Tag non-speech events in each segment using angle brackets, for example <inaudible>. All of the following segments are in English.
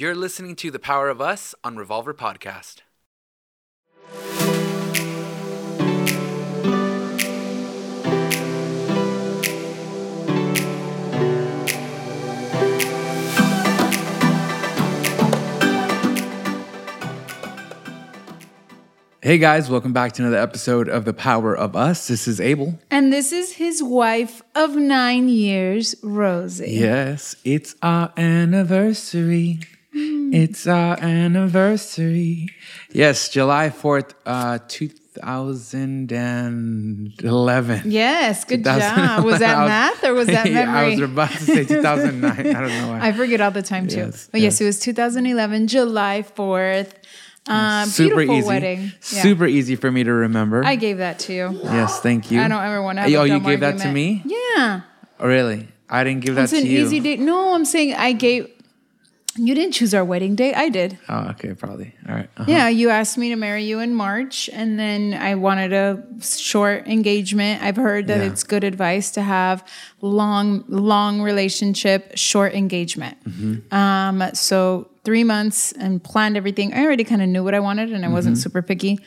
You're listening to The Power of Us on Revolver Podcast. Hey guys, welcome back to another episode of The Power of Us. This is Abel. And this is his wife of nine years, Rosie. Yes, it's our anniversary. It's our anniversary. Yes, July 4th, uh, 2011. Yes, good 2000 job. Was that <laughs> math or was that memory? <laughs> Yeah, I was about to say 2009. I don't know <laughs> why. I forget all the time too. Yes, but yes, yes. it was 2011, July 4th. Uh, Super beautiful easy. wedding. Yeah. Super easy for me to remember. I gave that to you. yes, thank you. I don't ever want to have Oh, you gave that to me? Yeah. Oh, really? I didn't give that It's to you. It's an easy date. No, I'm saying I gave. You didn't choose our wedding date. I did. Oh, okay, probably. All right. Uh-huh. Yeah, you asked me to marry you in March, and then I wanted a short engagement. I've heard that Yeah. it's good advice to have long, long relationship, short engagement. Mm-hmm. Um, so three months and planned everything. I already kind of knew what I wanted, and I wasn't Mm-hmm. super picky.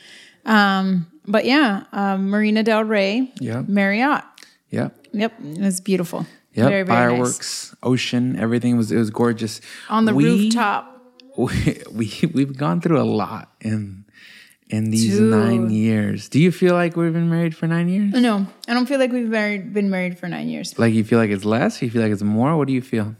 Um, but yeah, um, Marina Del Rey, Yeah. Marriott. Yeah. Yep, it was beautiful. Yep. Very, very nice. Fireworks, ocean, everything was it was gorgeous. on the We- rooftop. <laughs> we, we we've gone through a lot in in these Dude. nine years. Do you feel like we've been married for nine years? No, I don't feel like we've married, been married for nine years. Like you feel like it's less? You feel like it's more? What do you feel?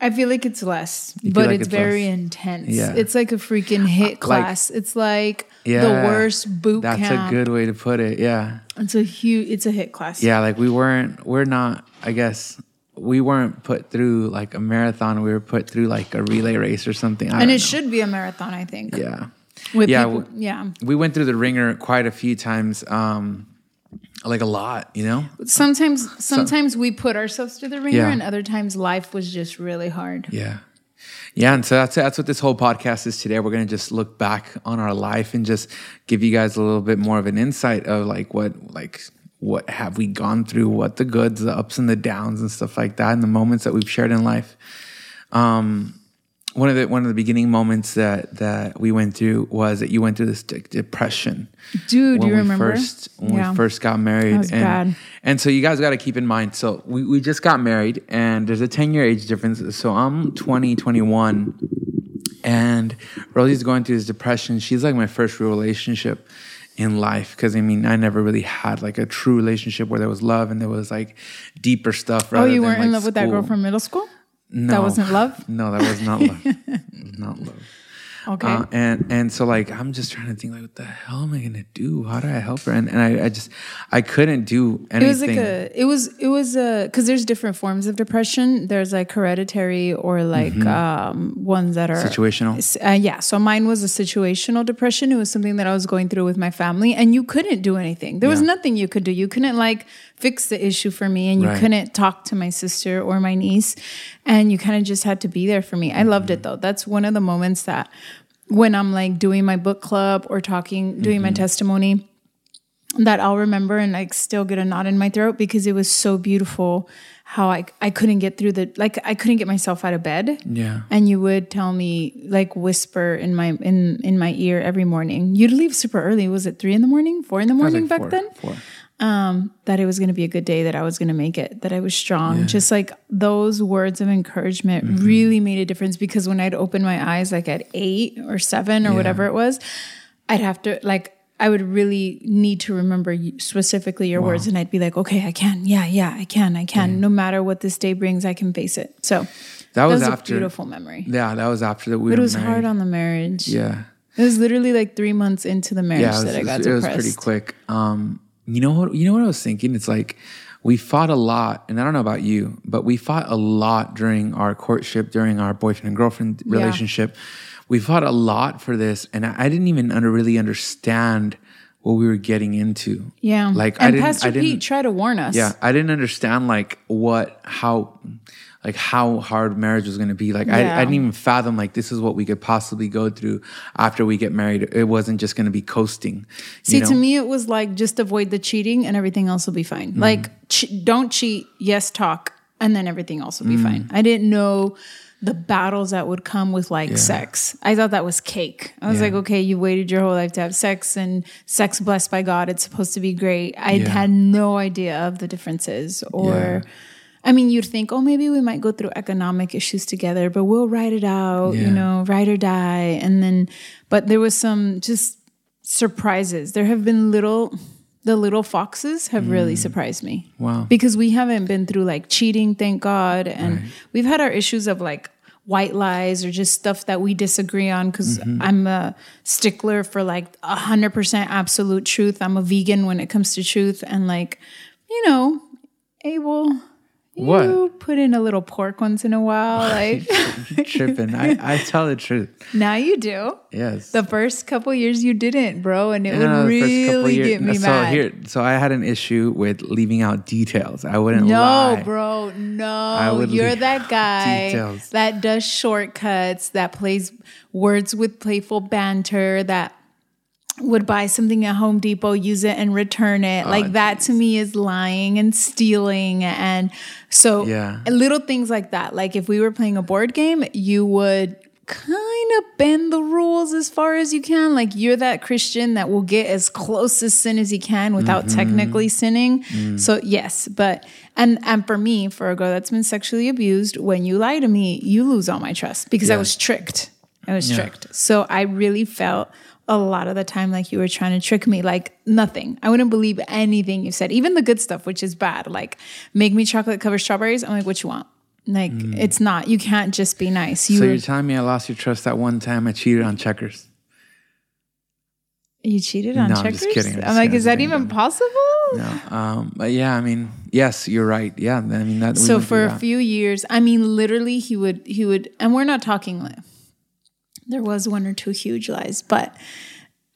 I feel like it's less, feel but like it's, it's very less? intense. Yeah. It's like a freaking HIIT class. it's like Yeah, the worst boot That's camp. a good way to put it. Yeah. It's a huge. It's a HIIT class. Yeah, like we weren't we're not I guess we weren't put through like a marathon. We were put through like a relay race or something. I and it know. should be a marathon. I think. Yeah. With Yeah, people, w- yeah. We went through the wringer quite a few times. Um like a lot, you know? Sometimes, sometimes we put ourselves through the wringer, Yeah. and other times life was just really hard. Yeah. Yeah, and so that's that's what this whole podcast is today. We're gonna just look back on our life and just give you guys a little bit more of an insight of like what like what have we gone through, what the goods, the ups and the downs and stuff like that, and the moments that we've shared in life. Um, one of the one of the beginning moments that that we went through was that you went through this de- depression Dude, you remember? first when Yeah. we first got married That was and bad. and so you guys got to keep in mind so we, we just got married and there's a 10 year age difference so i'm 20 21 and rosie's going through this depression she's like my first real relationship in life because i mean i never really had like a true relationship where there was love and there was like deeper stuff Oh, you weren't in like, love with that girl from middle school? No That wasn't love. <laughs> no that was not love <laughs> not love Okay. uh, and and so like I'm just trying to think like what the hell am I gonna do? How do I help her? And and I, I just I couldn't do anything. it was like a it was it was a because there's different forms of depression there's like hereditary or like Mm-hmm. um ones that are Situational? Uh, yeah so mine was a situational depression it was something that i was going through with my family and you couldn't do anything there was Yeah. nothing you could do you couldn't like fix the issue for me and you Right. couldn't talk to my sister or my niece and you kind of just had to be there for me i loved Mm-hmm. it though that's one of the moments that when i'm like doing my book club or talking doing Mm-hmm. my testimony that I'll remember and like still get a knot in my throat because it was so beautiful how I I couldn't get through the like I couldn't get myself out of bed. Yeah. And you would tell me like whisper in my in in my ear every morning. You'd leave super early. Was it three in the morning? Four in the morning like back four, then? four. Um, that it was gonna be a good day, that I was gonna make it, that I was strong. Just like those words of encouragement Mm-hmm. really made a difference because when I'd open my eyes like at eight or seven or whatever it was, I'd have to like I would really need to remember specifically your words, and I'd be like, "Okay, I can. Yeah, yeah, I can. I can. No matter what this day brings, I can face it." So That was, a after beautiful memory. Yeah, that was after that we But were it was married. hard on the marriage. Yeah. It was literally like three months into the marriage Yeah, was, that I got it was depressed. pretty quick. Um, you know what? You know what I was thinking? It's like we fought a lot, and I don't know about you, but we fought a lot during our courtship, during our boyfriend and girlfriend Yeah. relationship. We fought a lot for this, and I, I didn't even under, really understand what we were getting into. Yeah. like I and didn't. Pastor I didn't. Pete tried to warn us. Yeah, I didn't understand like what how like how hard marriage was going to be. Like I, Yeah. I didn't even fathom like this is what we could possibly go through after we get married. It wasn't just going to be coasting. See, you know? to me, it was like just avoid the cheating and everything else will be fine. Mm-hmm. Like, ch- don't cheat, yes, talk, and then everything else will be Mm. fine. I didn't know the battles that would come with like sex. I thought that was cake. I was Yeah. like, okay, you waited your whole life to have sex and sex blessed by God. It's supposed to be great. I Yeah. had no idea of the differences or. I mean, you'd think, oh, maybe we might go through economic issues together, but we'll ride it out, Yeah. you know, ride or die. And then, but there was some just surprises. There have been little, the little foxes have really mm. surprised me. Wow. Because we haven't been through like cheating, thank God. And Right. we've had our issues of like white lies or just stuff that we disagree on because mm-hmm. I'm a stickler for like 100% absolute truth. I'm a vegan when it comes to truth. And like, you know, Abel, you put in a little pork once in a while. Like, <laughs> Tripping. I, I <laughs> tell the truth. now you do. Yes. The first couple years you didn't, bro, and it You would know, the first couple really years- get me so mad. here, so I had an issue with leaving out details. I wouldn't No, lie. bro, no. You're that guy details. that does shortcuts, that plays words with playful banter, that would buy something at Home Depot, use it and return it. Oh, like that to me is lying and stealing. And so Yeah. little things like that. Like if we were playing a board game, you would kind of bend the rules as far as you can. Like you're that Christian that will get as close to sin as he can without Mm-hmm. technically sinning. Mm. So yes, but and and for me, for a girl that's been sexually abused, when you lie to me, you lose all my trust because I was tricked. I was tricked. So I really felt a lot of the time like you were trying to trick me like nothing i wouldn't believe anything you said even the good stuff which is bad like make me chocolate covered strawberries i'm like what you want like it's not you can't just be nice you Mm. so you're telling me I lost your trust that one time I cheated on checkers? you cheated on No, I'm checkers just kidding. I'm i'm like is that even possible No. Um, but yeah, I mean, yes, you're right. Yeah. I mean, that. so for a few years i mean literally he would he would and we're not talking like there was one or two huge lies but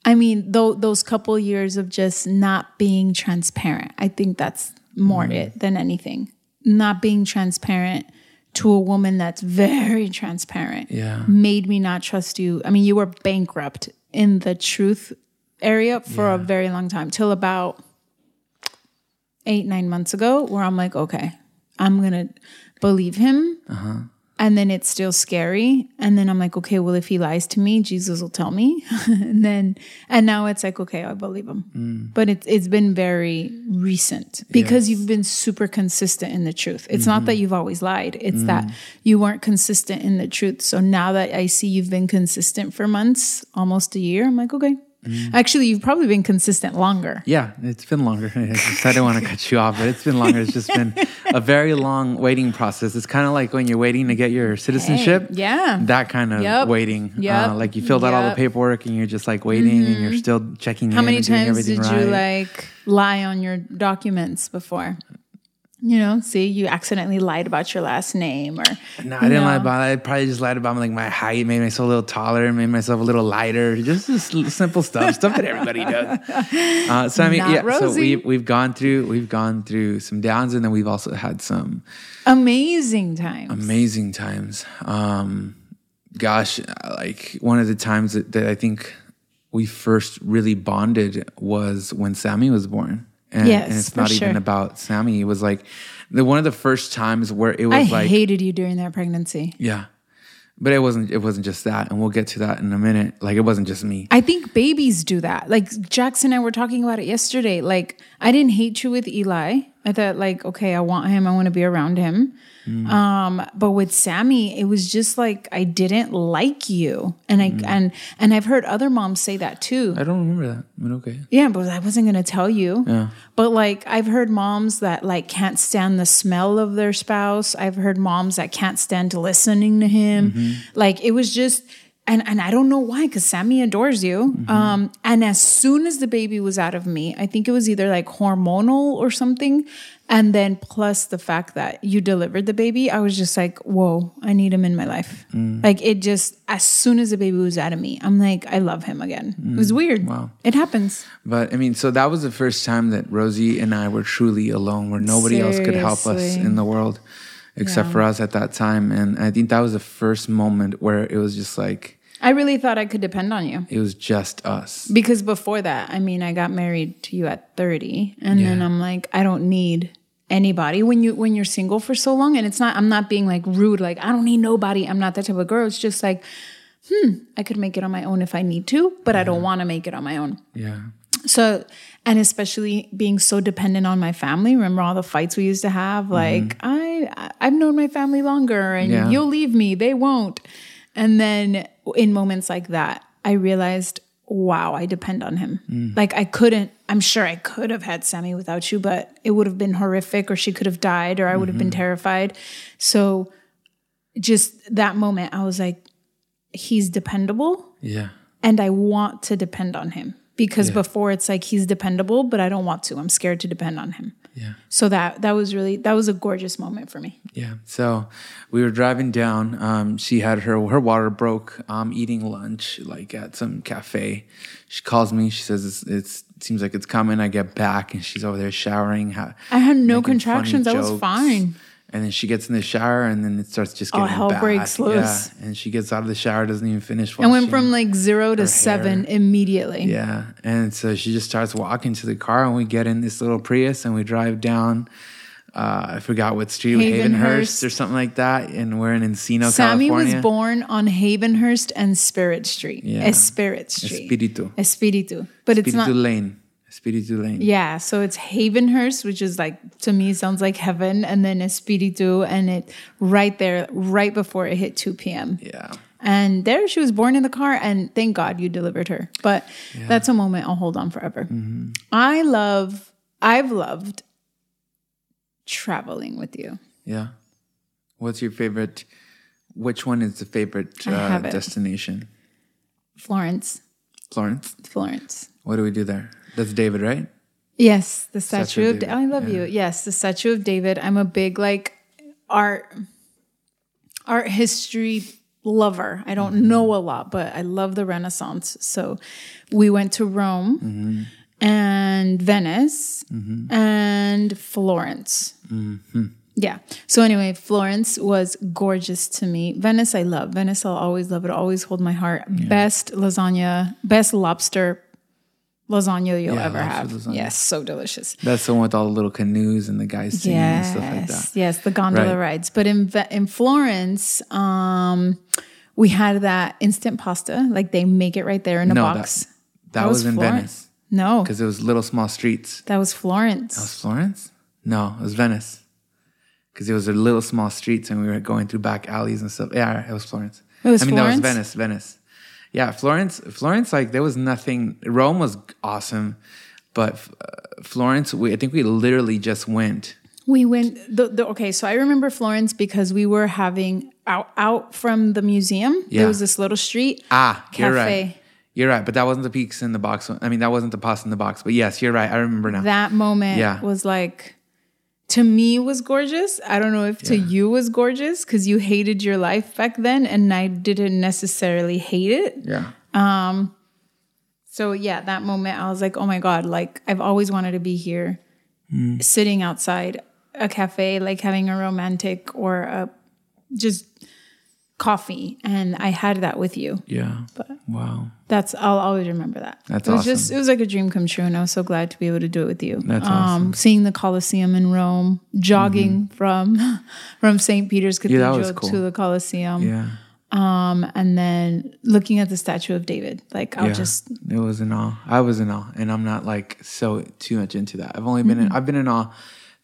i mean though those couple years of just not being transparent i think that's more Mm. it than anything. Not being transparent to a woman that's very transparent Yeah. made me not trust you. I mean you were bankrupt in the truth area for a very long time till about eight nine months ago where i'm like okay i'm gonna believe him and then it's still scary. And then i'm like okay well if he lies to me jesus will tell me. <laughs> And then and now it's like okay i believe him. Mm. But it's it's been very recent because you've been super consistent in the truth. It's not that mm-hmm. you've always lied. It's that mm. you weren't consistent in the truth. So now that i see you've been consistent for months almost a year i'm like okay actually you've probably been consistent longer Yeah, it's been longer. <laughs> I just I didn't want to cut you off, but it's been longer. It's just been a very long waiting process. It's kind of like when you're waiting to get your citizenship. yeah. That kind of Yep. waiting. Yep. Uh, like you filled out all the Mm-hmm. paperwork and you're just like waiting and you're still checking How in many and doing times everything did right. you like lie on your documents before? You know, see, you accidentally lied about your last name or No, I didn't lie about it. I probably just lied about like my height, made myself a little taller, made myself a little lighter. Just, just simple stuff, stuff that everybody does. Uh, so I mean, Not yeah. So Rosie. we we've gone through we've gone through some downs, and then we've also had some amazing times. amazing times. Um, gosh, like one of the times that, that I think we first really bonded was when Sammy was born. And, Yes, and it's not even about Sammy. It was like the one of the first times where it was I like hated you during that pregnancy. yeah. But it wasn't it wasn't just that, and we'll get to that in a minute. Like it wasn't just me. I think babies do that. Like Jackson and I were talking about it yesterday. Like I didn't hate you with Eli. I thought like, okay, I want him. I want to be around him. Um, but with Sammy, it was just like I didn't like you, and I and and I've heard other moms say that too. I don't remember that, but okay. Yeah, but I wasn't gonna tell you. Yeah. But like I've heard moms that like can't stand the smell of their spouse. I've heard moms that can't stand listening to him. Mm-hmm. Like it was just and and I don't know why cuz Sammy adores you. Mm-hmm. Um and as soon as the baby was out of me, I think it was either like hormonal or something and then plus the fact that you delivered the baby, I was just like, "Whoa, I need him in my life." Mm. Like it just as soon as the baby was out of me, I'm like, "I love him again." It was weird. Mm. Wow. It happens. But I mean, so that was the first time that Rosie and I were truly alone, where nobody else could help us in the world except Yeah. for us at that time. And I think that was the first moment where it was just like I really thought I could depend on you. it was just us. Because before that, I mean, I got married to you at 30, and then I'm like, I don't need anybody when you when you're single for so long and it's not i'm not being like rude like i don't need nobody i'm not that type of girl it's just like hmm i could make it on my own if i need to but i don't want to make it on my own Yeah. so and especially being so dependent on my family remember all the fights we used to have like i I- i've known my family longer and Yeah. you'll leave me they won't and then in moments like that i realized wow i depend on him mm. like i couldn't i'm sure i could have had sammy without you but it would have been horrific or she could have died or i would have been mm-hmm. terrified so just that moment i was like he's dependable Yeah. and I want to depend on him because before it's like he's dependable, but I don't want to. I'm scared to depend on him. Yeah. So that that was really that was a gorgeous moment for me. Yeah. So we were driving down. Um, she had her her water broke. Um, eating lunch like at some cafe. She calls me. She says it's, it's it seems like it's coming. I get back and she's over there showering. ha- I had no contractions. I was fine. And then she gets in the shower and then it starts just getting Oh, getting hell bad. breaks loose. Yeah. And she gets out of the shower, doesn't even finish washing. went from like zero to seven immediately. Yeah. And so she just starts walking to the car and we get in this little Prius and we drive down. Uh, I forgot what street, Havenhurst. Havenhurst or something like that. And we're in Encino, Sammy California. was born on Havenhurst and Spirit Street. Yeah. Esprit Street. Espiritu. Espiritu. But it's Espiritu not Lane. Espiritu Lane. Yeah, so it's Havenhurst, which is like to me sounds like heaven, and then Espiritu, and it right there, right before it hit two p.m. Yeah. And there she was born in the car, and thank God you delivered her. But that's a moment I'll hold on forever. Mm-hmm. I love, I've loved traveling with you. Yeah. What's your favorite? Which one is the favorite uh, destination? Florence, Florence. Florence. What do we do there? That's David, right? Yes, the statue, Statue of of. Da- I love you. Yes, the statue of David. I'm a big like art, art history lover. I don't Mm-hmm. know a lot, but I love the Renaissance. So we went to Rome Mm-hmm. and Venice and Florence. Yeah. So anyway, Florence was gorgeous to me. Venice, I love. Venice, I'll always love it. Always hold my heart. Best lasagna, best lobster lasagna you'll Yeah, ever have. lasagna. Yes, so delicious. That's the one with all the little canoes and the guys singing and stuff like that. yes, the gondola Right. rides. But in in Florence, um, we had that instant pasta. Like they make it right there in a No, box. that, that was, in Florence. Venice No, because it was little small streets. that was Florence. That was Florence? No, it was Venice. Because it was a little small streets and we were going through back alleys and stuff. Yeah, it was Florence. It was I mean, Florence? that was Venice. Venice. Yeah, Florence. Florence, like there was nothing. Rome was awesome, but uh, Florence, we I think we literally just went. We went the, the okay, so I remember Florence because we were having out out from the museum. Yeah. There was this little street. Ah, you're right. You're right, but that wasn't the peaks in the box. I mean, that wasn't the pasta in the box. But yes, you're right. I remember now. That moment Yeah. was like to me was gorgeous. I don't know if to you was gorgeous because you hated your life back then and I didn't necessarily hate it. yeah, um, So yeah, that moment I was like, oh my God, like I've always wanted to be here hmm. sitting outside a cafe, like having a romantic or a just coffee. And I had that with you. yeah. But wow, That's I'll always remember that. That's it was just it was like a dream come true, and I was so glad to be able to do it with you. Um, That's awesome. Seeing the Colosseum in Rome, jogging from <laughs> from St. Peter's Mm-hmm. Cathedral was cool. to the Colosseum, yeah, um, and then looking at the statue of David. Like I'll yeah. just it was in awe. I was in awe, and I'm not like so too much into that. I've only been in. I've been in awe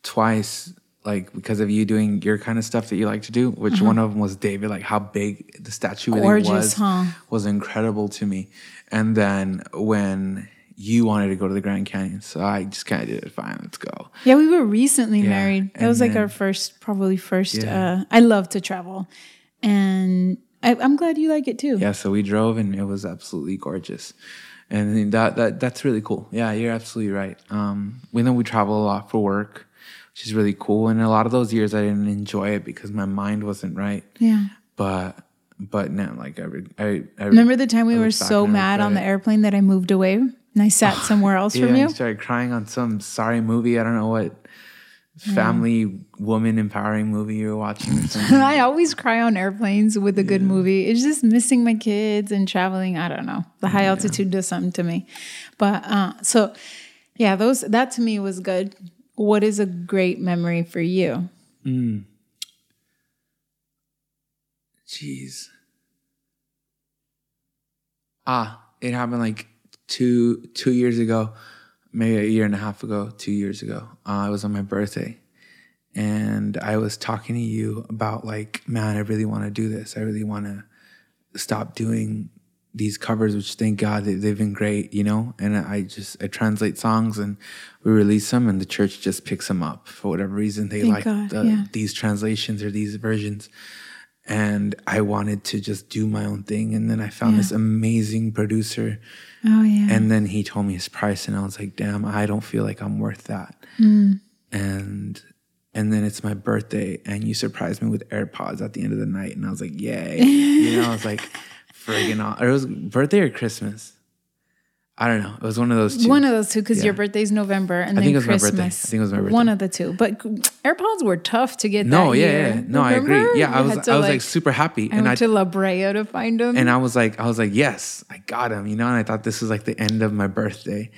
twice, like because of you doing your kind of stuff that you like to do. Which one of them was David? Like how big the statue really Gorgeous, was huh? was incredible to me. And then when you wanted to go to the Grand Canyon, so I just kind of did it. Fine, let's go. yeah. We were recently married. That and was like then- our first, probably first. Yeah. Uh, I love to travel, and I, I'm glad you like it too. Yeah, so we drove and it was absolutely gorgeous. And that, that that's really cool. Yeah, you're absolutely right. Um, we know we travel a lot for work, which is really cool. And a lot of those years I didn't enjoy it because my mind wasn't right. yeah. But but now like I I, I Remember the time we were so mad on the airplane that I moved away and I sat <sighs> somewhere else yeah, from you. I started crying on some sorry movie. I don't know what family woman empowering movie you were watching. <laughs> I always cry on airplanes with a good movie. It's just missing my kids and traveling. I don't know. The high altitude does something to me. But uh, so, yeah, those that to me was good. What is a great memory for you? Jeez. Ah, it happened like two two years ago, maybe a year and a half ago, two years ago. Uh, it was on my birthday, and I was talking to you about like, man, I really want to do this. I really want to stop doing these covers, which thank God they, they've been great, you know. And I just I translate songs and we release them, and the church just picks them up for whatever reason. They Thank like God, the, yeah. these translations or these versions and I wanted to just do my own thing. And then I found Yeah. this amazing producer, Oh yeah. and then he told me his price, and I was like, "Damn, I don't feel like I'm worth that." Mm. And and then it's my birthday, and you surprised me with AirPods at the end of the night, and I was like, "Yay!" you know, I was like, <laughs> "Friggin' aw-" Or it was birthday or Christmas. I don't know. It was one of those two. One of those two, because Yeah. your birthday's November and I then think it was my birthday. I think it was my birthday. One of the two. But AirPods were tough to get no, that yeah, year. yeah, no, I agree. Yeah, I was, I was like, super happy, I and I went to La Brea to find them. and I was like, I was like, yes, I got him, you know. And I thought this was like the end of my birthday,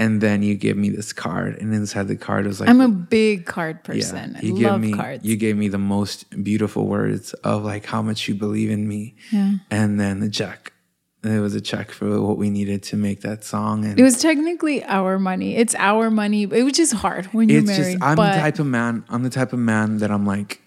and then you give me this card, and inside the card was like, I'm a big card person. I you love give me, cards. you gave me the most beautiful words of like how much you believe in me, Yeah. and then the check. And it was a check for what we needed to make that song, and it was technically our money. It's our money. It was just hard when you're it's married. just I'm the type of man. I'm the type of man that I'm like,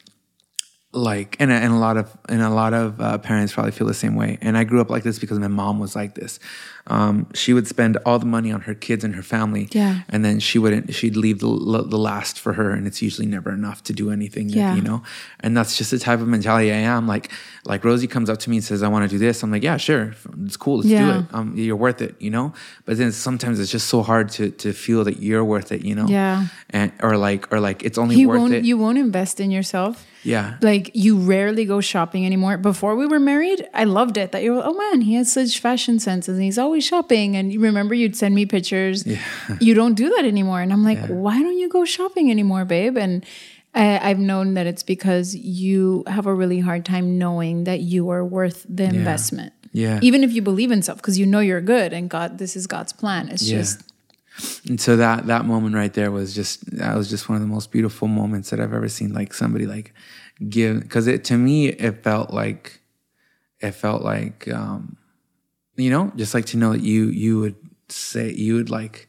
like, and and a lot of and a lot of uh, parents probably feel the same way. And I grew up like this because my mom was like this. Um, she would spend all the money on her kids and her family, Yeah. and then she wouldn't. She'd leave the the last for her, and it's usually never enough to do anything. Yeah. you know. And that's just the type of mentality I am. Like, like Rosie comes up to me and says, "I want to do this." I'm like, "Yeah, sure, it's cool. Let's Yeah. do it. Um, you're worth it." You know. But then sometimes it's just so hard to to feel that you're worth it. You know. Yeah. And or like or like it's only you worth won't it. you won't invest in yourself. Yeah. Like you rarely go shopping anymore. Before we were married, I loved it. That you were, oh man, he has such fashion sense and he's always shopping. And you remember you'd send me pictures. Yeah. You don't do that anymore. And I'm like, why don't you go shopping anymore, babe? And I, I've known that it's because you have a really hard time knowing that you are worth the investment. Yeah. Even if you believe in self, because you know you're good and God, this is God's plan. It's Yeah. just And so that that moment right there was just that was just one of the most beautiful moments that I've ever seen. Like somebody like give because it to me it felt like it felt like um, you know just like to know that you you would say you would like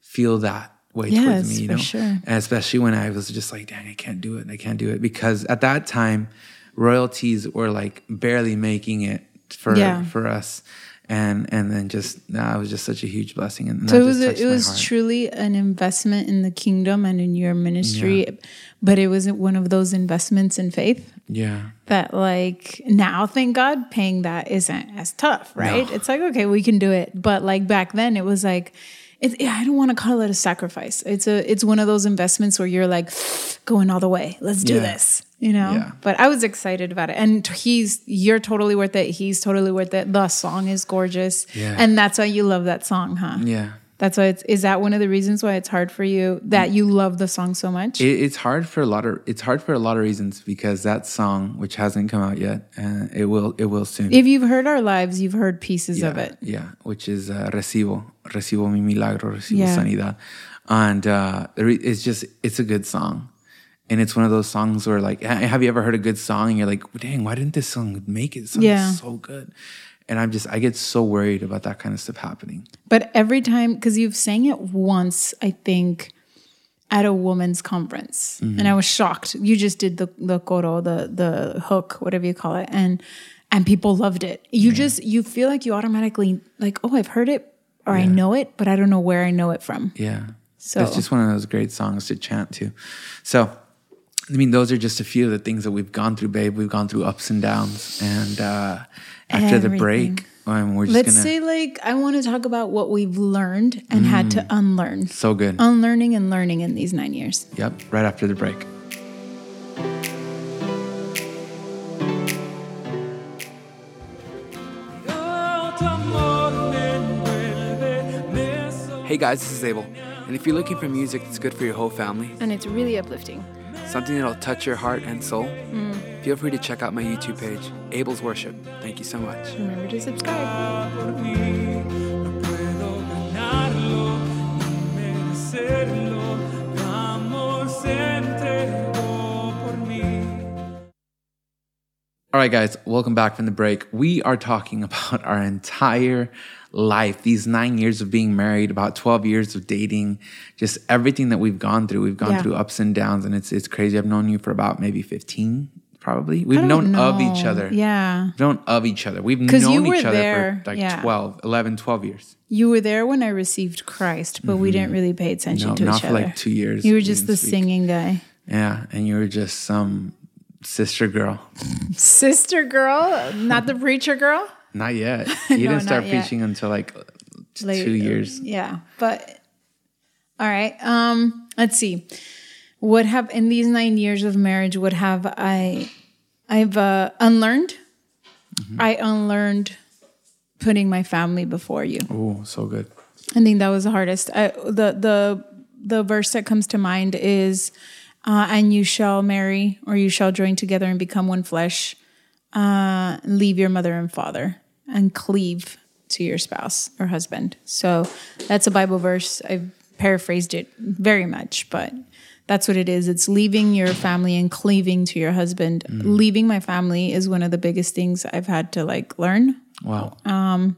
feel that way Yes, towards me. You for know, sure. and especially when I was just like, dang, I can't do it. I can't do it because at that time royalties were like barely making it for Yeah. for us. And and then just nah, it was just such a huge blessing, and So it was a, it was heart. truly an investment in the kingdom and in your ministry, but it wasn't one of those investments in faith Yeah. that like now thank God paying that isn't as tough, right? No. It's like okay, we can do it, but like back then it was like it, yeah, I don't want to call it a sacrifice. It's a it's one of those investments where you're like going all the way. Let's do Yeah. this. You know, Yeah. but I was excited about it, and he's you're totally worth it. He's totally worth it. The song is gorgeous, Yeah. and that's why you love that song, huh? Yeah. That's why it's is that one of the reasons why it's hard for you that you love the song so much? It, it's hard for a lot of it's hard for a lot of reasons because that song, which hasn't come out yet, uh, it will it will soon. if you've heard our lives, you've heard pieces yeah, of it. Yeah, which is uh, recibo, recibo mi milagro, recibo Yeah. sanidad, and uh, it's just it's a good song, and it's one of those songs where like, have you ever heard a good song and you're like, dang, why didn't this song make it? This Yeah. so good, and I'm just I get so worried about that kind of stuff happening. But every time, because you've sang it once, I think, at a woman's conference, Mm-hmm. and I was shocked. You just did the the coro, the the hook, whatever you call it, and and people loved it. You just you feel like you automatically like, oh, I've heard it or I know it, but I don't know where I know it from. Yeah. So- it's just one of those great songs to chant to. So, I mean, those are just a few of the things that we've gone through, babe. We've gone through ups and downs. And uh, after the break, um, we're just Let's going to. say like I want to talk about what we've learned and had to unlearn. So good. Unlearning and learning in these nine years. Yep. Right after the break. Hey guys, this is Abel. And if you're looking for music that's good for your whole family, And it's really uplifting. Something that'll touch your heart and soul, mm. feel free to check out my YouTube page, Abel's Worship. Thank you so much. Remember to subscribe. All right, guys, welcome back from the break. We are talking <laughs> about our entire life, these nine years of being married, about 12 years of dating, just everything that we've gone through. We've gone Yeah. through ups and downs, and it's it's crazy. I've known you for about maybe 15, probably. We've known don't of each other. Yeah. We've known of each other. We've known were each other there, for like yeah. 12, 11, 12 years. You were there when I received Christ, but we didn't mm-hmm. really pay attention No, to not each for other. like two years. You were just the speak. singing guy. Yeah, and you were just some sister girl. Sister girl, not the preacher girl. Not yet. <laughs> You No, didn't start yet. preaching until like two years. Yeah, but all right. Um, let's see. What have in these nine years of marriage? What have I? I've uh, unlearned. Mm-hmm. I unlearned putting my family before you. Oh, so good. I think that was the hardest. I, the the the verse that comes to mind is, uh, "And you shall marry, or you shall join together and become one flesh. Uh, leave your mother and father, and cleave to your spouse or husband." So that's a Bible verse. I've paraphrased it very much, but that's what it is. It's leaving your family and cleaving to your husband. Leaving my family is one of the biggest things I've had to like learn Wow. Um,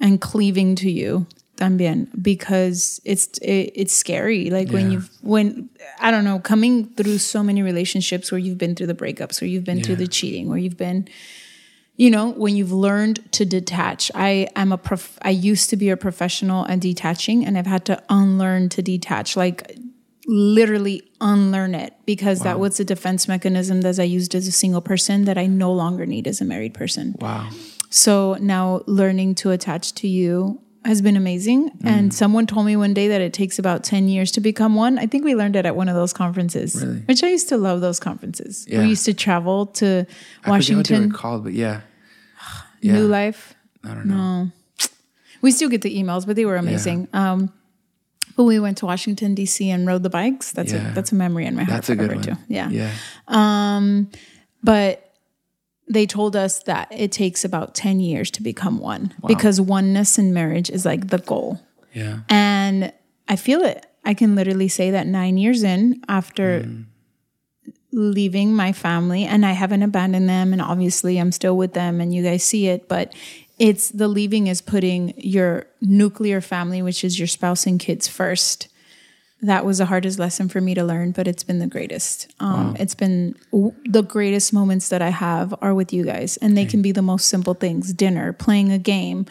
and cleaving to you también because it's it, it's scary. Like when you've when i don't know coming through so many relationships where you've been through the breakups or you've been through the cheating where you've been you know when you've learned to detach. I am a prof i used to be a professional at detaching and i've had to unlearn to detach like literally unlearn it because that was a defense mechanism that i used as a single person that i no longer need as a married person. Wow. so now learning to attach to you has been amazing. Mm. And someone told me one day that it takes about 10 years to become one. I think we learned it at one of those conferences, Really? which I used to love those conferences. Yeah. We used to travel to Washington. I forget what they Washington, were called, but yeah. <sighs> New Life. I don't know. <sniffs> We still get the emails, but they were amazing. Um, but we went to Washington D.C. and rode the bikes. That's Yeah. a that's a memory in my heart That's a good one. too. Yeah. Yeah. but they told us that it takes about 10 years to become one because oneness in marriage is like the goal. Yeah. And I feel it. I can literally say that nine years in after hmm. leaving my family, and I haven't abandoned them, and obviously I'm still with them, and you guys see it, but it's the leaving is putting your nuclear family, which is your spouse and kids, first. That was the hardest lesson for me to learn, but it's been the greatest. Um, It's been w- the greatest moments that I have are with you guys, and they can be the most simple things: dinner, playing a game,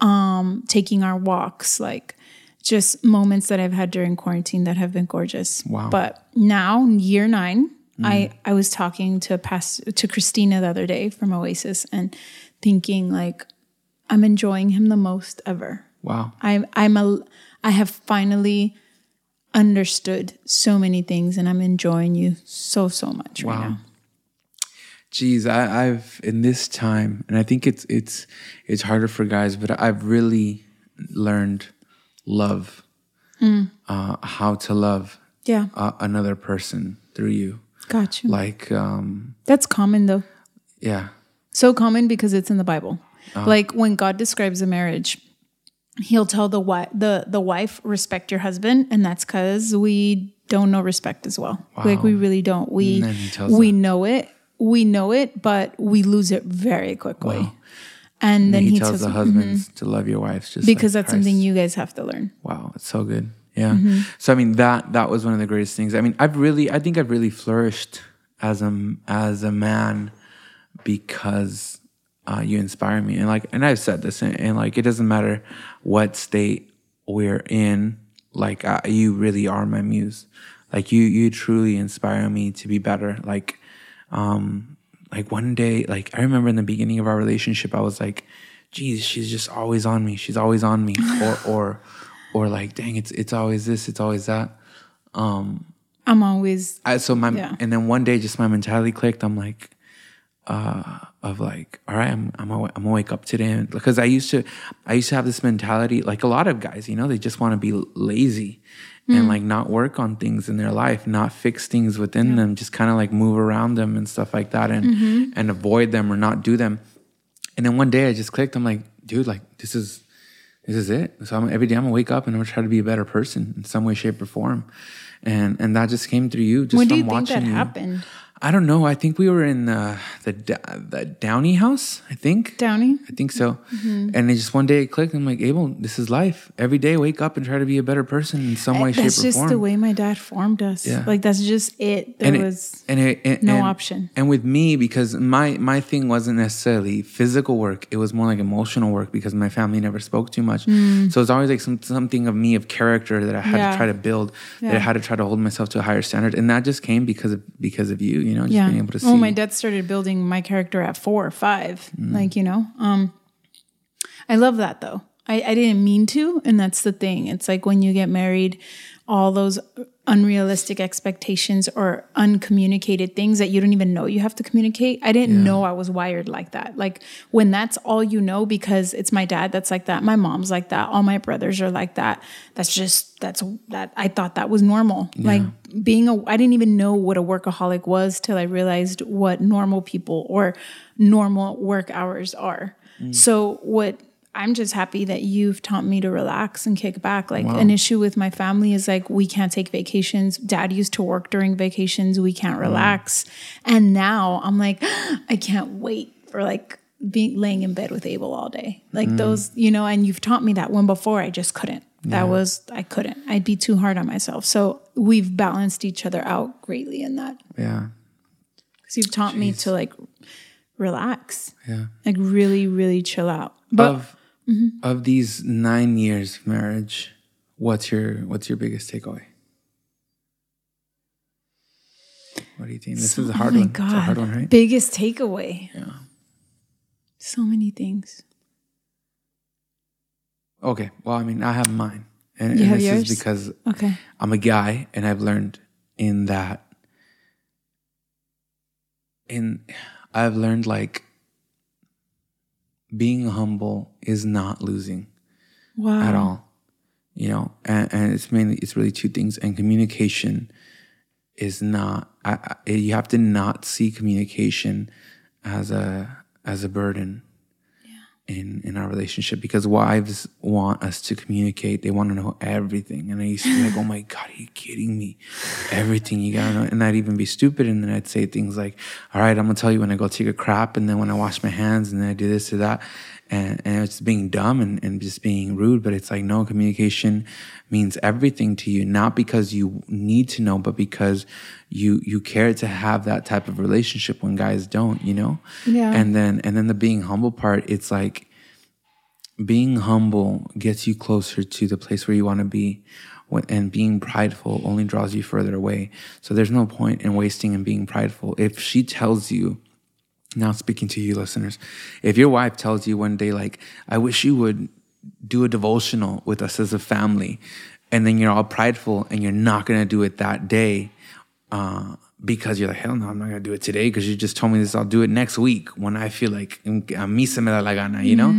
um, taking our walks, like just moments that I've had during quarantine that have been gorgeous. Wow. But now, year nine, I I was talking to past to Christina the other day from Oasis and thinking like I'm enjoying him the most ever. Wow. I'm I'm a I have finally understood so many things and I'm enjoying you so so much right Wow. now. Geez, I, I've in this time, and I think it's it's it's harder for guys, but I've really learned love, Mm. uh, how to love Yeah, uh, another person through you. got you. Like, um, That's common though. yeah, So common because it's in the Bible. Uh-huh. Like when God describes a marriage, He'll tell the wife, the the wife, respect your husband, and that's because we don't know respect as well. Like we really don't. We then he tells we know it, we know it, but we lose it very quickly. And then he, he, tells tells, the husbands to love your wives just because like that's something you guys have to learn. Wow, it's so good. Yeah. Mm-hmm. So I mean that that was one of the greatest things. I mean, I've really I think I've really flourished as a as a man because uh, you inspire me. And like and I've said this and, and like it doesn't matter what state we're in, like uh, you really are my muse. Like you you truly inspire me to be better. Like um like one day like I remember in the beginning of our relationship I was like geez, she's just always on me. She's always on me. <laughs> or or or like, dang, it's it's always this, it's always that. Um, I'm always I, so my Yeah. and then one day just my mentality clicked. I'm like, uh, of like, all right, I'm I'm gonna, I'm gonna wake up today because I used to I used to have this mentality like a lot of guys, you know, they just want to be lazy and mm. like not work on things in their life, not fix things within them, just kind of like move around them and stuff like that, and mm-hmm. and avoid them or not do them. And then one day I just clicked. I'm like, dude, like this is this is it. So I'm, every day I'm gonna wake up and I'm gonna try to be a better person in some way, shape, or form. And and that just came through you. Just when do from you think watching that you. happened? I don't know. I think we were in uh, the the Downey house. I think Downey. I think so. Mm-hmm. And it just one day it clicked. I'm like, Abel, this is life. Every day, wake up and try to be a better person in some way, That's shape, or form. That's just the way my dad formed us. Yeah. Like that's just it. There and it- was and it, and, no and- option. And with me, because my my thing wasn't necessarily physical work; it was more like emotional work because my family never spoke too much. So it's always like some something of me of character that I had Mm. Yeah. to try to build. That I had to try to hold myself to a higher standard, and that just came because of because of you. You know, just yeah. being able to see. Well, my dad started building my character at four or five. Mm. Like, you know, um, I love that though. I, I didn't mean to. And that's the thing. It's like when you get married, all those unrealistic expectations or uncommunicated things that you don't even know you have to communicate. I didn't know I was wired like that. Like when that's all you know, because it's my dad that's like that, my mom's like that, all my brothers are like that. That's just, that's that I thought that was normal. Like being a, I didn't even know what a workaholic was till I realized what normal people or normal work hours are. Mm. So what I'm just happy that you've taught me to relax and kick back. Like an issue with my family is like we can't take vacations. Dad used to work during vacations. We can't mm. relax. And now I'm like, <gasps> I can't wait for like being laying in bed with Abel all day. Like mm. those, you know, and you've taught me that when before I just couldn't. That was I couldn't. I'd be too hard on myself. So we've balanced each other out greatly in that. yeah, Because you've taught me to like relax. yeah. Like really, really chill out. But of Mm-hmm. of these nine years of marriage, what's your what's your biggest takeaway? What do you think? This is a hard oh one. God. It's a hard one, right? Biggest takeaway. Yeah. So many things. Okay. Well, I mean, I have mine, and, and have this yours? is because Okay. I'm a guy, and I've learned in that. In, I've learned like being humble is not losing. Wow. at all you know and, and it's mainly it's really two things and communication is not I, I, you have to not see communication as a as a burden in in our relationship because wives want us to communicate. They want to know everything. And i used to be like <laughs> oh my god are you kidding me? Everything you gotta know. And i'd even be stupid and then i'd say things like all right i'm gonna tell you when i go take a crap and then when i wash my hands and then i do this or that and, and it's being dumb and, and just being rude but it's like no communication means everything to you not because you need to know but because you you care to have that type of relationship when guys don't you know? Yeah. and then and then the being humble part it's like being humble gets you closer to the place where you want to be and being prideful only draws you further away. So there's no point in wasting and being prideful. If she tells you now speaking to you listeners if your wife tells you one day like i wish you would do a devotional with us as a family and then you're all prideful and you're not going to do it that day uh, because you're like hell no i'm not going to do it today because you just told me this i'll do it next week when i feel like a mí se me da la gana you know?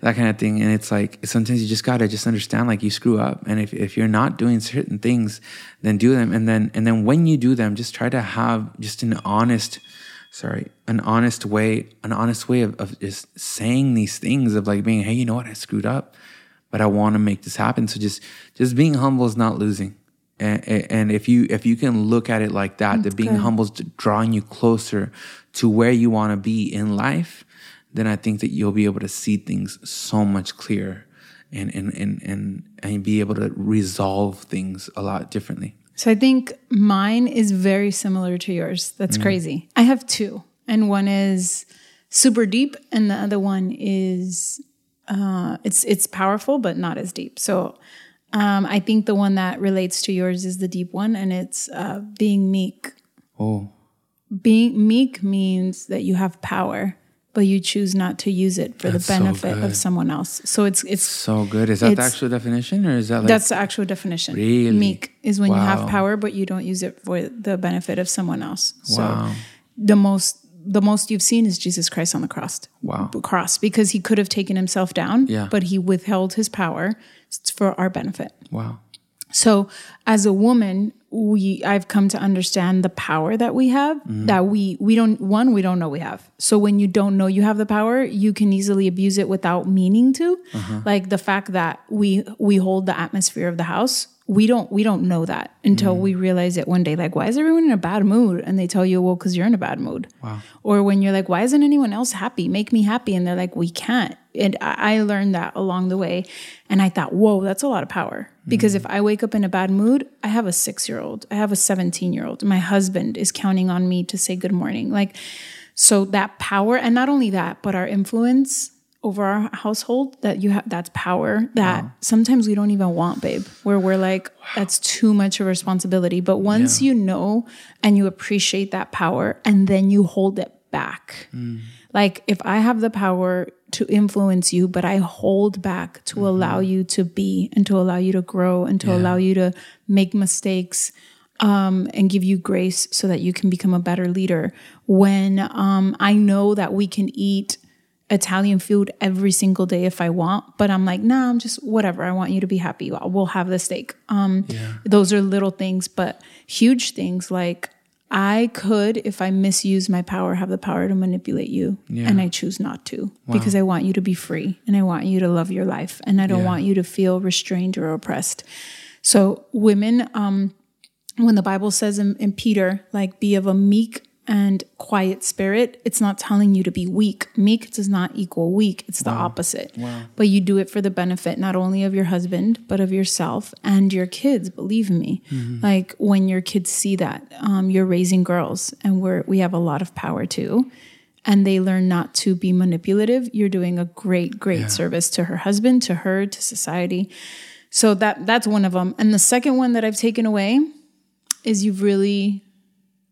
That kind of thing and it's like sometimes you just got to just understand like you screw up and if, if you're not doing certain things then do them and then and then when you do them just try to have just an honest sorry, an honest way, an honest way of, of just saying these things of like being, hey, you know what, I screwed up, but I want to make this happen. So just just being humble is not losing. And, and if you if you can look at it like that, that being good. humble is drawing you closer to where you want to be in life, then I think that you'll be able to see things so much clearer and and and and, and be able to resolve things a lot differently. So I think mine is very similar to yours. That's crazy. I have two, and one is super deep, and the other one is uh, it's it's powerful but not as deep. So um, I think the one that relates to yours is the deep one, and it's uh, being meek. Oh, Being meek means that you have power, but you choose not to use it for That's the benefit good. of someone else. So it's it's so good. Is that the actual definition, or is that like That's the actual definition. Really? Meek is when you have power, but you don't use it for the benefit of someone else. So Wow. the most the most you've seen is Jesus Christ on the cross. Wow. Cross because he could have taken himself down, Yeah. but he withheld his power for our benefit. wow? So, as a woman, we I've come to understand the power that we have mm-hmm. that we we don't one we don't know we have. So when you don't know you have the power, you can easily abuse it without meaning to. Uh-huh. Like the fact that we we hold the atmosphere of the house, we don't we don't know that until mm-hmm. we realize it one day like why is everyone in a bad mood and they tell you well cuz you're in a bad mood. Wow. Or when you're like why isn't anyone else happy? Make me happy and they're like we can't. And I, learned that along the way and I thought, "Whoa, that's a lot of power." Because if I wake up in a bad mood, I have a 6-year-old, I have a 17-year-old. My husband is counting on me to say good morning. Like so that power and not only that, but our influence over our household that you have that's power that sometimes we don't even want, babe. Where we're like, that's too much of a responsibility. But once you know and you appreciate that power and then you hold it back. Mm. Like if I have the power to influence you, but I hold back to allow you to be and to allow you to grow and to allow you to make mistakes um, and give you grace so that you can become a better leader. When um, I know that we can eat Italian food every single day if I want, but I'm like, nah, I'm just whatever. I want you to be happy. We'll have the steak. Um, Those are little things, but huge things like I could, if I misuse my power, have the power to manipulate you, and I choose not to because I want you to be free and I want you to love your life, and I don't Yeah. want you to feel restrained or oppressed. So, women, um, when the Bible says in, in Peter, like, be of a meek and quiet spirit, it's not telling you to be weak. Meek does not equal weak, it's the opposite. But you do it for the benefit not only of your husband, but of yourself and your kids, believe me. Like, when your kids see that, um, you're raising girls, and we're, we have a lot of power too. And they learn not to be manipulative. You're doing a great, great service to her husband, to her, to society. So that that's one of them. And the second one that I've taken away is you've really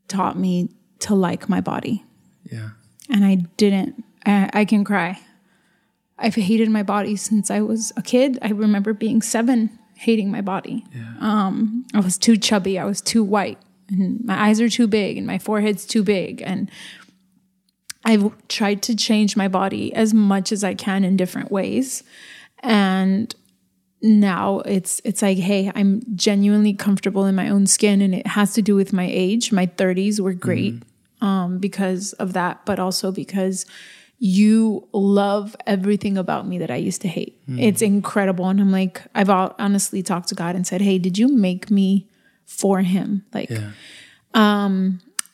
taught me to like my body. Yeah. And I didn't. I, I can cry. I've hated my body since I was a kid. I remember being seven, hating my body. Um, I was too chubby. I was too white, and my eyes are too big, and my forehead's too big, and I've tried to change my body as much as I can in different ways. And now it's it's like, hey, I'm genuinely comfortable in my own skin and it has to do with my age. My 30s were great um because of that, but also because you love everything about me that I used to hate. It's incredible. And I'm like, I've hon- honestly talked to God and said, Hey, did you make me for him? Like, Yeah.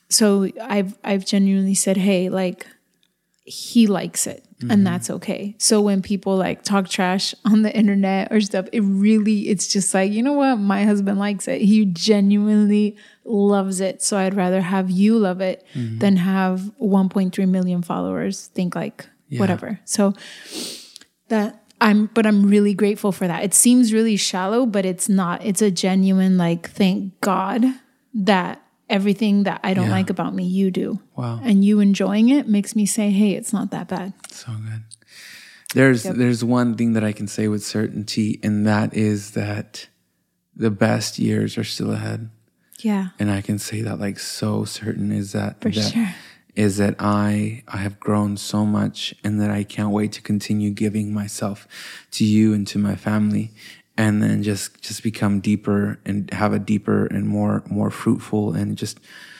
so I've I've genuinely said, hey, like he likes it and mm-hmm. that's okay. So when people like talk trash <laughs> on the internet or stuff, it really it's just like, you know what? My husband likes it. He genuinely loves it. So I'd rather have you love it mm-hmm. than have 1.3 million followers think like whatever. So that I'm but I'm really grateful for that. It seems really shallow, but it's not. It's a genuine like thank God that everything that I don't Yeah. like about me you do. Wow. And you enjoying it makes me say, "Hey, it's not that bad." So good. There's there's one thing that I can say with certainty, and that is that the best years are still ahead. Yeah. And I can say that like so certain is that For that sure. is that I I have grown so much and that I can't wait to continue giving myself to you and to my family and then just just become deeper and have a deeper and more more fruitful and just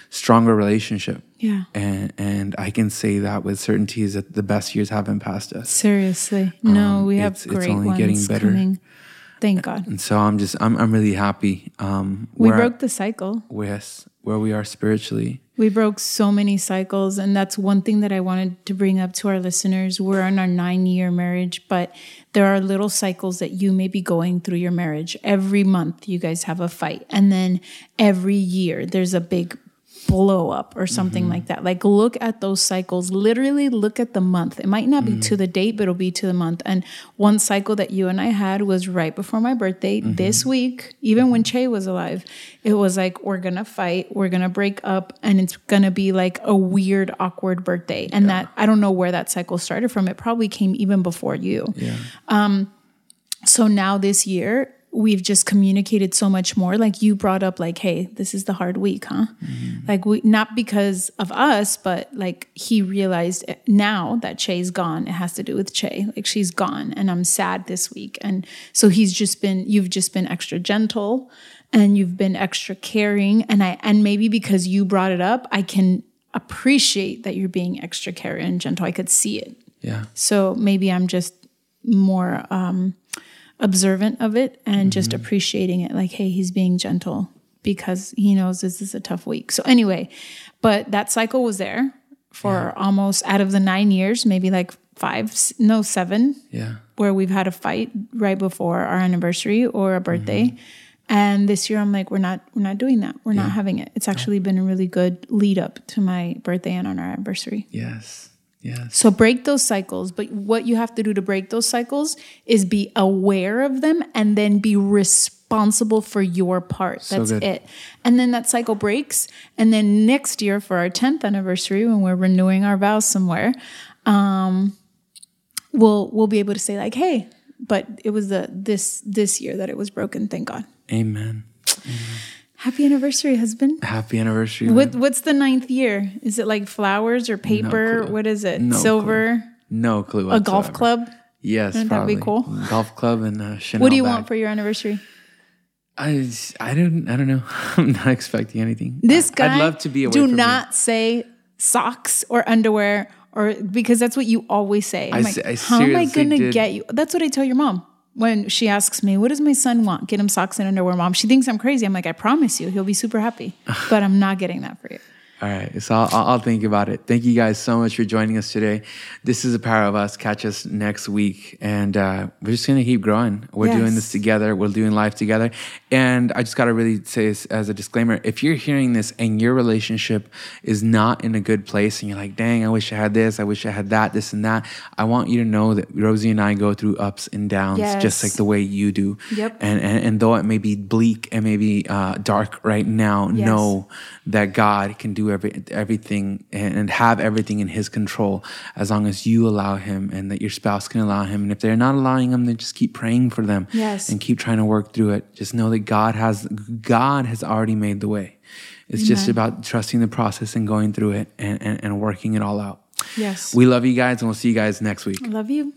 stronger relationship. Yeah. And and I can say that with certainty is that the best years haven't passed us. Seriously. No, Um, we have it's- it's only ones getting better. coming. Thank God. And so I'm just I'm I'm really happy um We broke the cycle. Yes, where we are spiritually. We broke so many cycles, and that's one thing that I wanted to bring up to our listeners. We're in our nine year marriage, but there are little cycles that you may be going through your marriage. Every month, you guys have a fight, and then every year, there's a big blow up or something mm-hmm. like that. Like, look at those cycles. Literally, look at the month. It might not be to mm. the date, but it'll be to the month. And one cycle that you and I had was right before my birthday mm-hmm. this week, even when Che was alive. It was like, we're going to fight, we're going to break up, and it's going to be like a weird, awkward birthday. And that, I don't know where that cycle started from. It probably came even before you. Yeah. Um So now this year, we've just communicated so much more. Like you brought up, like, hey, this is the hard week, huh? Like we not because of us, but like he realized now that Che's gone, it has to do with Che. Like she's gone, and I'm sad this week, and so he's just been. You've just been extra gentle, and you've been extra caring, and I and maybe because you brought it up, I can appreciate that you're being extra caring and gentle. I could see it. Yeah. So maybe I'm just more um, observant of it and just mm-hmm. appreciating it. Like, hey, he's being gentle because he knows this is a tough week. So anyway, but that cycle was there for almost out of the nine years, maybe like five, no, seven, Yeah. where we've had a fight right before our anniversary or a birthday. Mm-hmm. And this year I'm like, we're not we're not doing that. We're not having it. It's actually been a really good lead up to my birthday and on our anniversary. Yes. Yes. So break those cycles. But what you have to do to break those cycles is be aware of them and then be responsible for your part. That's good. it. And then that cycle breaks. And then next year for our 10th anniversary, when we're renewing our vows somewhere, um, we'll we'll be able to say like, hey, but it was the this this year that it was broken, thank God. Amen. Happy anniversary, husband. Happy anniversary. What what's the ninth year? Is it like flowers or paper? clue. what is it? No Silver? No clue. A golf club? Yes, Wouldn't that be probably. cool? Golf club and uh, Chanel. What do you bag. want for your anniversary? I I don't I don't know. <laughs> I'm not expecting anything. This guy. I'd love to be away Do not say socks or underwear or because that's what you always say. I'm I like, I how am I gonna did- get you? That's what I tell your mom when she asks me, "What does my son want?" Get him socks and underwear, mom. She thinks I'm crazy. I'm like, I promise you, he'll be super happy. <laughs> but I'm not getting that for you. All right, so I'll, I'll think about it. Thank you guys so much for joining us today. This is the power of us. Catch us next week, and uh, we're just gonna keep growing. We're doing this together. We're doing life together. And I just gotta really say this as a disclaimer: if you're hearing this and your relationship is not in a good place, and you're like, "Dang, I wish I had this. I wish I had that. This and that," I want you to know that Rosie and I go through ups and downs, just like the way you do. Yep. And and, and though it may be bleak and maybe uh, dark right now, Yes. know that God can do every, everything and, have everything in His control as long as you allow Him and that your spouse can allow Him. And if they're not allowing Him, then just keep praying for them Yes. and keep trying to work through it. Just know that God has God has already made the way. It's just about trusting the process and going through it and, and, and working it all out. Yes. We love you guys and we'll see you guys next week. Love you.